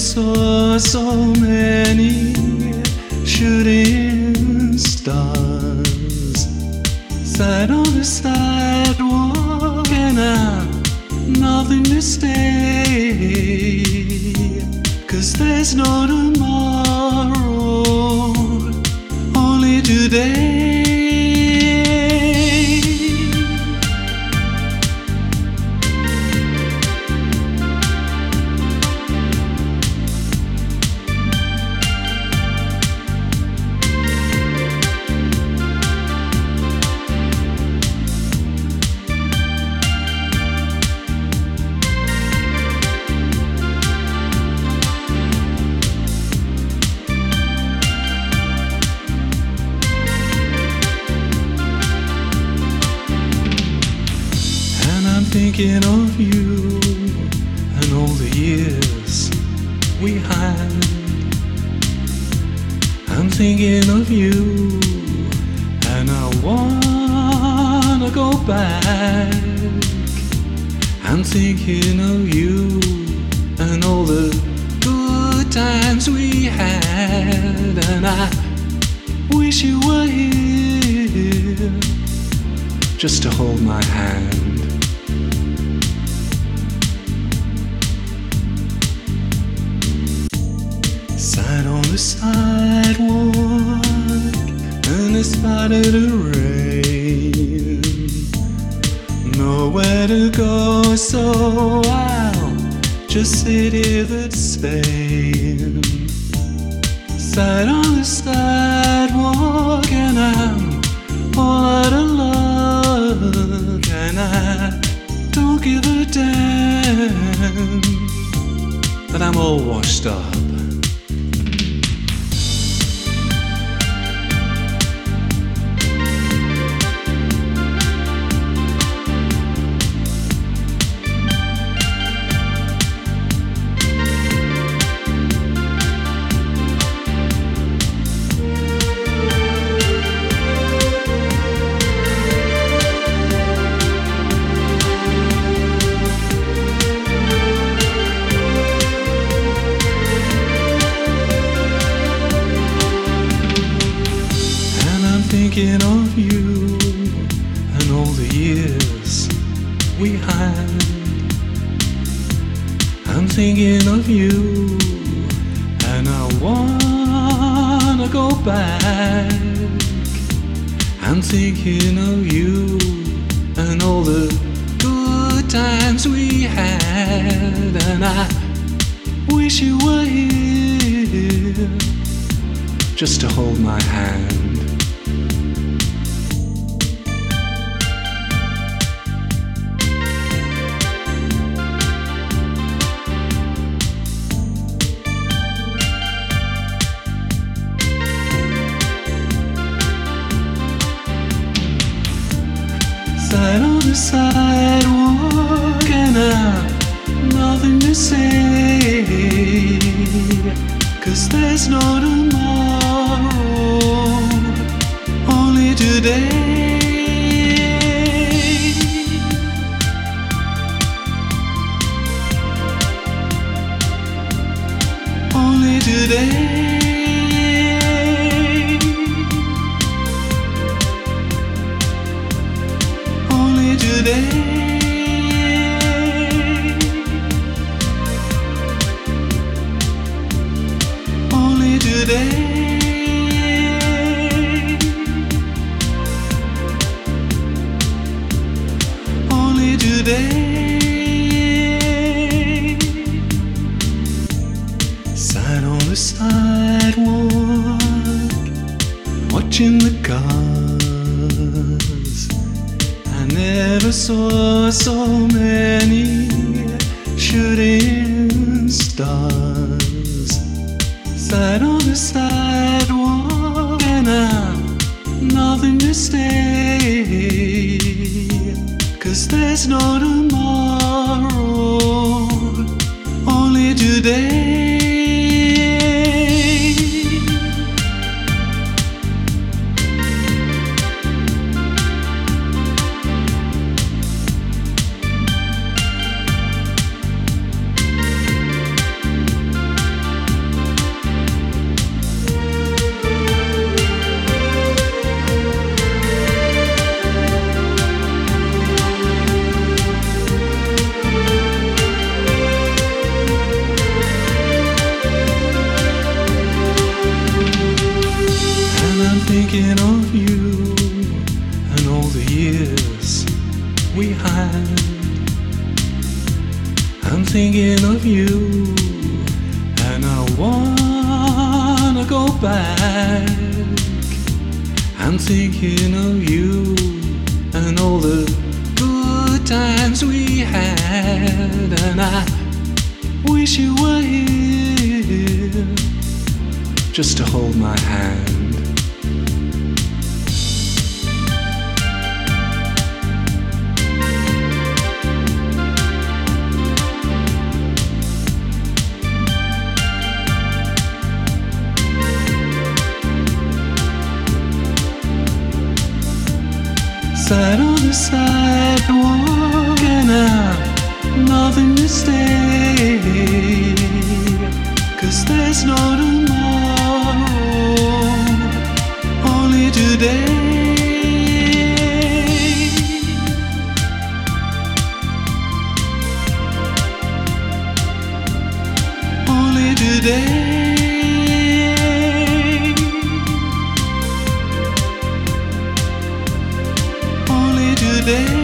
saw so many shooting stars. Sat on the sidewalk and I'm nothing to stay. Cause there's no tomorrow, only today. Thinking of you and all the years we had. I'm thinking of you and I wanna go back. I'm thinking of you and all the good times we had. And I wish you were here just to hold my hand. Sat on the sidewalk and it started to rain. Nowhere to go, so I'll just sit here the same. Sat on the sidewalk and I'm all out of luck, and I don't give a damn that I'm all washed up. Thinking of you and all the years we had. I'm thinking of you and I wanna go back. I'm thinking of you and all the good times we had. And I wish you were here just to hold my hand. Sat on the sidewalk and I've nothing to say. Cause there's no tomorrow, only today. Today. Only today. Sat on the sidewalk, watching the cars. I never saw so many shooting stars. Sat on the sidewalk and I'm nothing to stay. Cause there's no tomorrow, only today. Of you, and I wanna go back. I'm thinking of you and all the good times we had, and I wish you were here just to hold my hand. Sat on the sidewalk and I've nothing to say. Cause there's no tomorrow, only today. Only today. Today.